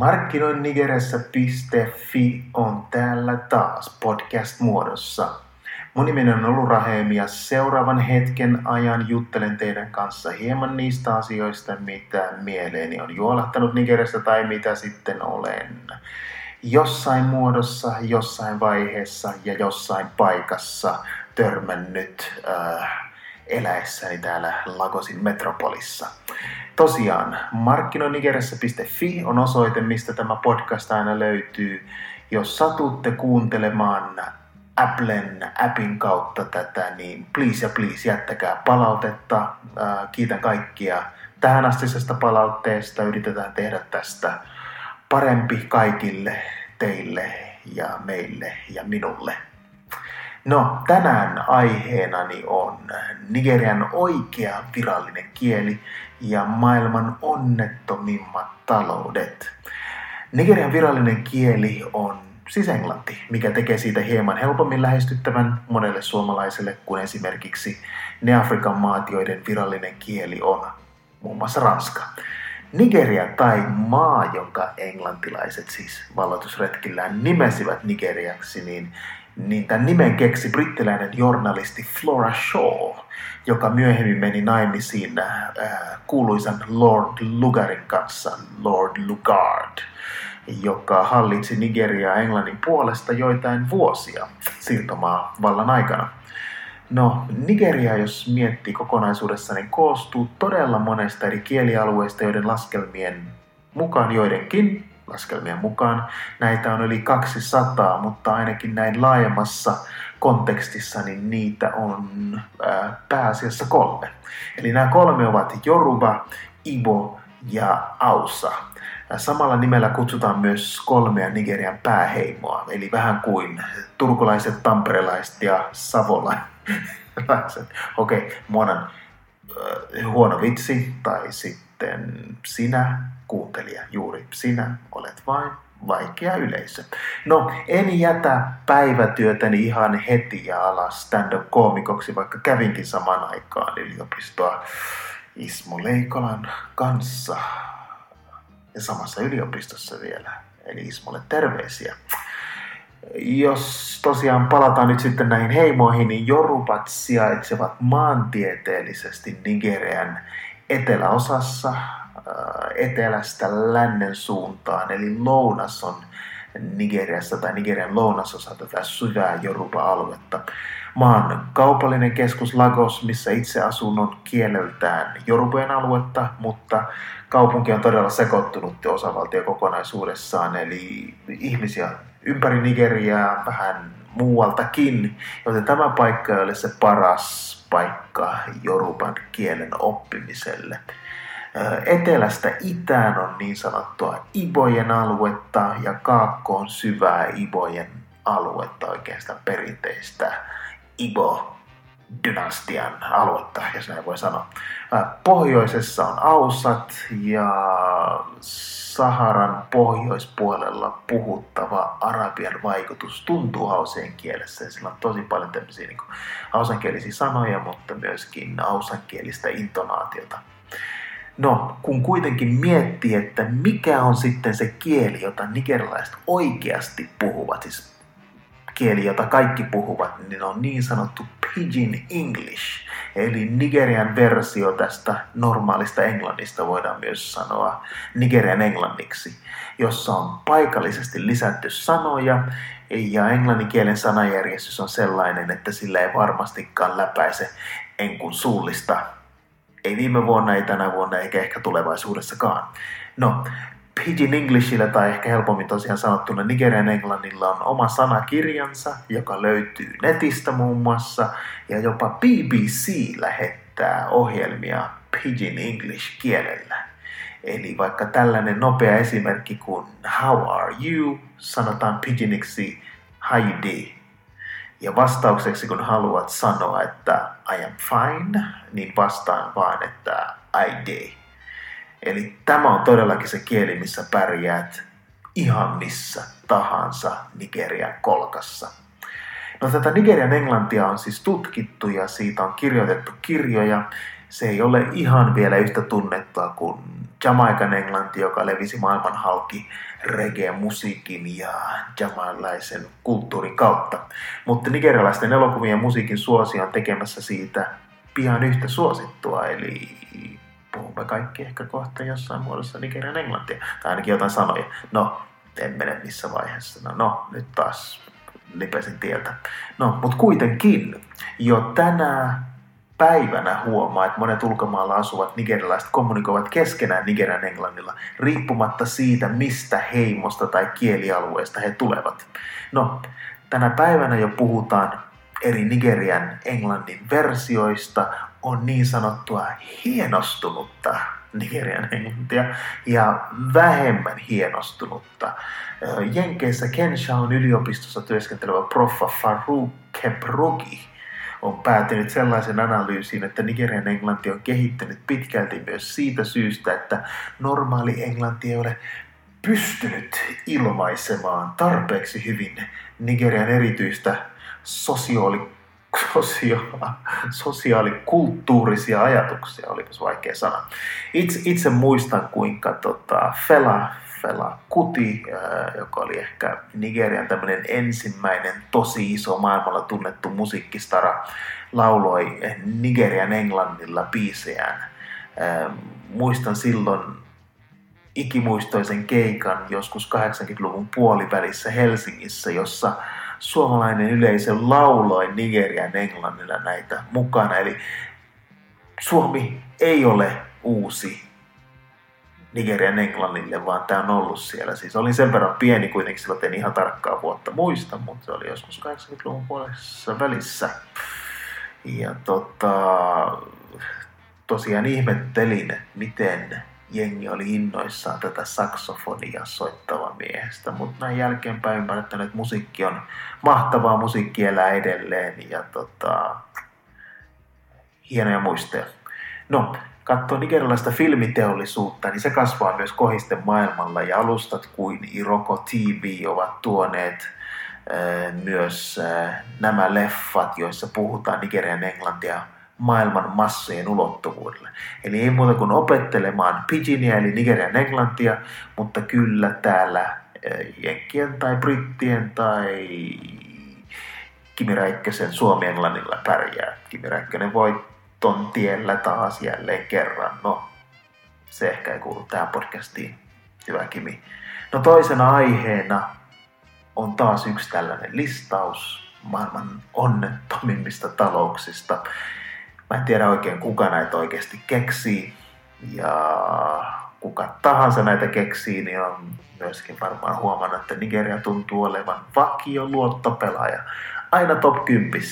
Markkinoinnigeressä.fi on täällä taas podcast-muodossa. Mun nimeni on Olu Raheemi ja seuraavan hetken ajan juttelen teidän kanssa hieman niistä asioista, mitä mieleeni on juolahtanut Nigeriassa tai mitä sitten olen jossain muodossa, jossain vaiheessa ja jossain paikassa törmännyt äh, eläessäni täällä Lagosin metropolissa. Tosiaan, markkinoinnigeressä.fi on osoite, mistä tämä podcast aina löytyy. Jos satutte kuuntelemaan Applen appin kautta tätä, niin please ja please jättäkää palautetta. Kiitän kaikkia tähän astisesta palautteesta. Yritetään tehdä tästä parempi kaikille teille ja meille ja minulle. No, tänään aiheenani on Nigerian oikea virallinen kieli ja maailman onnettomimmat taloudet. Nigerian virallinen kieli on siis englanti, mikä tekee siitä hieman helpommin lähestyttävän monelle suomalaiselle kuin esimerkiksi ne Afrikan maat, joiden virallinen kieli on muun muassa ranska. Nigeria tai maa, jonka englantilaiset siis valloitusretkillään nimesivät Nigeriaksi, niin niin tämän nimen keksi brittiläinen journalisti Flora Shaw, joka myöhemmin meni naimisiin äh, kuuluisan Lord Lugarin kanssa, Lord Lugard, joka hallitsi Nigeriaa Englannin puolesta joitain vuosia siirtomaa vallan aikana. No, Nigeria, jos miettii kokonaisuudessaan, niin koostuu todella monesta eri kielialueista, joiden laskelmien mukaan joidenkin laskelmien mukaan. Näitä on yli 200, mutta ainakin näin laajemmassa kontekstissa niin niitä on ää, pääasiassa kolme. Eli nämä kolme ovat Yoruba, Ibo ja Ausa. Samalla nimellä kutsutaan myös kolmea Nigerian pääheimoa, eli vähän kuin turkulaiset, tamperelaiset ja savolaiset. Okei, okay, muonan huono vitsi, tai sitten sinä kuuntelija, juuri sinä olet vain vaikea yleisö. No, en jätä päivätyötäni ihan heti ja alas stand-up-koomikoksi, vaikka kävinkin saman aikaan yliopistoa Ismo Leikolan kanssa. Ja samassa yliopistossa vielä. Eli Ismolle terveisiä. Jos tosiaan palataan nyt sitten näihin heimoihin, niin Jorubat sijaitsevat maantieteellisesti Nigerian eteläosassa, etelästä lännen suuntaan, eli lounas on Nigeriassa tai Nigerian lounasosa tätä syvää Joruba-aluetta. Maan kaupallinen keskus Lagos, missä itse asun, on kieleltään Jorubojen aluetta, mutta kaupunki on todella sekoittunut osavaltio kokonaisuudessaan, eli ihmisiä ympäri Nigeriaa, vähän muualtakin, joten tämä paikka ei ole se paras paikka Joruban kielen oppimiselle. Etelästä itään on niin sanottua Ibojen aluetta ja kaakkoon syvää Ibojen aluetta, oikeastaan perinteistä Ibo dynastian aluetta, jos näin voi sanoa. Pohjoisessa on Ausat ja Saharan pohjoispuolella puhuttava arabian vaikutus tuntuu hauseen kielessä ja sillä on tosi paljon tämmöisiä niin hausankielisiä sanoja, mutta myöskin ausankielistä intonaatiota. No, kun kuitenkin miettii, että mikä on sitten se kieli, jota nigerilaiset oikeasti puhuvat, siis kieli, jota kaikki puhuvat, niin on niin sanottu Pidgin English, eli Nigerian versio tästä normaalista englannista voidaan myös sanoa Nigerian englanniksi, jossa on paikallisesti lisätty sanoja ja englanninkielen sanajärjestys on sellainen, että sillä ei varmastikaan läpäise enkun suullista ei viime vuonna, ei tänä vuonna eikä ehkä tulevaisuudessakaan. No, Pidgin Englishillä tai ehkä helpommin tosiaan sanottuna Nigerian englannilla on oma sanakirjansa, joka löytyy netistä muun muassa, ja jopa BBC lähettää ohjelmia Pidgin English kielellä. Eli vaikka tällainen nopea esimerkki kuin How are you sanotaan pidginiksi Heidi ja vastaukseksi, kun haluat sanoa, että I am fine, niin vastaan vaan, että I day. Eli tämä on todellakin se kieli, missä pärjäät ihan missä tahansa Nigerian kolkassa. No tätä Nigerian englantia on siis tutkittu ja siitä on kirjoitettu kirjoja se ei ole ihan vielä yhtä tunnettua kuin Jamaikan englanti, joka levisi maailman halki reggae-musiikin ja jamailaisen kulttuurin kautta. Mutta nigerialaisten elokuvien musiikin suosi on tekemässä siitä pian yhtä suosittua, eli puhumme kaikki ehkä kohta jossain muodossa Nigerian englantia, tai ainakin jotain sanoja. No, en mene missä vaiheessa. No, no nyt taas lipesin tieltä. No, mutta kuitenkin jo tänä päivänä huomaa, että monet ulkomailla asuvat nigerilaiset kommunikoivat keskenään Nigerian englannilla, riippumatta siitä, mistä heimosta tai kielialueesta he tulevat. No, tänä päivänä jo puhutaan eri Nigerian englannin versioista, on niin sanottua hienostunutta Nigerian englantia ja vähemmän hienostunutta. Jenkeissä Kenshaun yliopistossa työskentelevä proffa Farouk Keprugi on päätynyt sellaisen analyysiin, että Nigerian englanti on kehittynyt pitkälti myös siitä syystä, että normaali englanti ei ole pystynyt ilmaisemaan tarpeeksi hyvin Nigerian erityistä sosiaali sosio- sosiaalikulttuurisia ajatuksia, olipas vaikea sana. Itse, itse muistan, kuinka tota, Fela, Fela Kuti, joka oli ehkä Nigerian tämmöinen ensimmäinen tosi iso maailmalla tunnettu musiikkistara, lauloi Nigerian englannilla biisejään. Muistan silloin ikimuistoisen keikan joskus 80-luvun puolivälissä Helsingissä, jossa suomalainen yleisö lauloi Nigerian englannilla näitä mukana. Eli Suomi ei ole uusi Nigerian englannille, vaan tämä on ollut siellä. Siis olin sen verran pieni kuitenkin, silloin en ihan tarkkaa vuotta muista, mutta se oli joskus 80-luvun puolessa välissä. Ja tota, tosiaan ihmettelin, miten jengi oli innoissaan tätä saksofonia soittava miehestä, mutta näin jälkeenpäin ymmärrettänyt, että musiikki on mahtavaa, musiikki elää edelleen ja tota, hienoja muistoja. No, katsoo nigerilaista filmiteollisuutta, niin se kasvaa myös kohisten maailmalla ja alustat kuin Iroko TV ovat tuoneet myös nämä leffat, joissa puhutaan Nigerian englantia maailman massojen ulottuvuudelle. Eli ei muuta kuin opettelemaan pidginia eli Nigerian englantia, mutta kyllä täällä eh, Jenkkien tai Brittien tai Kimi Räikkösen suomi-englannilla pärjää. Kimi Räikkönen voi ton tiellä taas jälleen kerran. No, se ehkä ei kuulu tähän podcastiin. Hyvä Kimi. No toisena aiheena on taas yksi tällainen listaus maailman onnettomimmista talouksista. Mä en tiedä oikein kuka näitä oikeasti keksii. Ja kuka tahansa näitä keksii, niin on myöskin varmaan huomannut, että Nigeria tuntuu olevan vakio luottopelaaja. Aina top 10.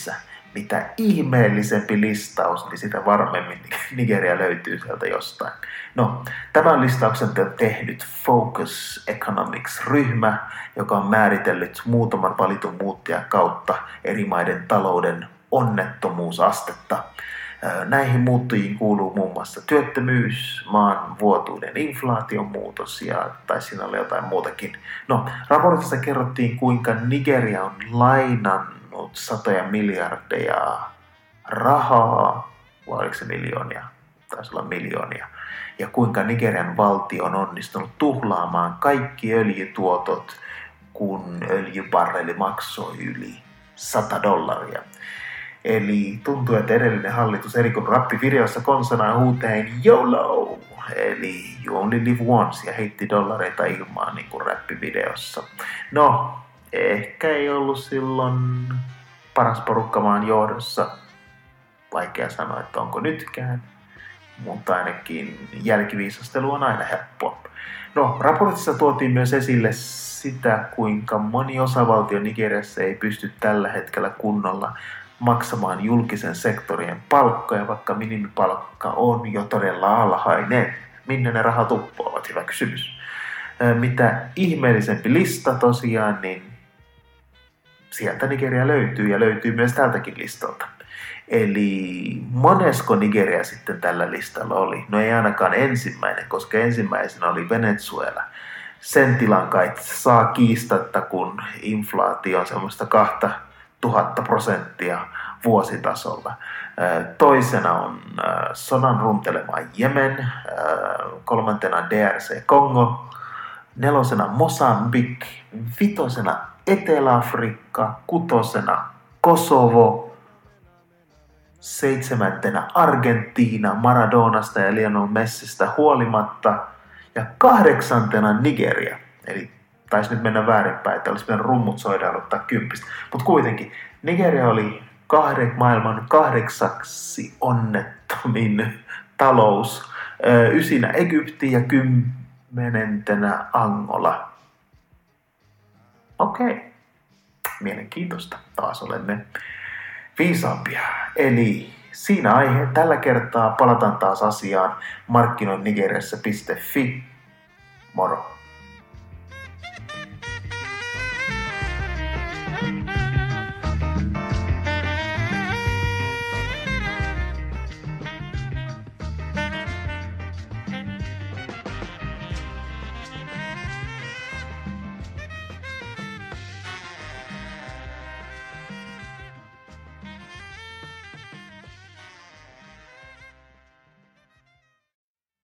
Mitä ihmeellisempi listaus, niin sitä varmemmin Nigeria löytyy sieltä jostain. No, tämän listauksen on tehnyt Focus Economics-ryhmä, joka on määritellyt muutaman valitun muuttajan kautta eri maiden talouden onnettomuusastetta. Näihin muuttujiin kuuluu muun muassa työttömyys, maan vuotuinen inflaation muutos ja tai siinä oli jotain muutakin. No, raportissa kerrottiin, kuinka Nigeria on lainannut satoja miljardeja rahaa, vai oliko se miljoonia? Taisi olla miljoonia. Ja kuinka Nigerian valtio on onnistunut tuhlaamaan kaikki öljytuotot, kun öljybarreli maksoi yli 100 dollaria. Eli tuntuu, että edellinen hallitus, eri kuin rappivideossa konsonaan huuteen YOLO, eli You Only Live Once, ja heitti dollareita ilmaan niin kuin rappivideossa. No, ehkä ei ollut silloin paras porukka maan johdossa. Vaikea sanoa, että onko nytkään, mutta ainakin jälkiviisastelu on aina helppoa. No, raportissa tuotiin myös esille sitä, kuinka moni osavaltio Nigeriassa ei pysty tällä hetkellä kunnolla maksamaan julkisen sektorien palkkoja, vaikka minimipalkka on jo todella alhainen. Minne ne rahat uppoavat? Hyvä kysymys. Mitä ihmeellisempi lista tosiaan, niin sieltä Nigeria löytyy ja löytyy myös tältäkin listalta. Eli monesko Nigeria sitten tällä listalla oli? No ei ainakaan ensimmäinen, koska ensimmäisenä oli Venezuela. Sen tilan kai saa kiistatta, kun inflaatio on semmoista kahta tuhatta prosenttia vuositasolla. Toisena on sodan runtelema Jemen, kolmantena DRC Kongo, nelosena Mosambik, vitosena Etelä-Afrikka, kutosena Kosovo, seitsemäntenä Argentiina Maradonasta ja Lionel Messistä huolimatta ja kahdeksantena Nigeria. Eli taisi nyt mennä väärinpäin, että olisi pitänyt rummut soida ja ottaa kympistä. Mutta kuitenkin Nigeria oli kahden, maailman kahdeksaksi onnettomin talous. Ysinä Egypti ja kymmenentenä Angola. Okei. Okay. Mielenkiintoista. Taas olemme viisaampia. Eli siinä aihe. Tällä kertaa palataan taas asiaan markkinoinnigeriassa.fi. Moro!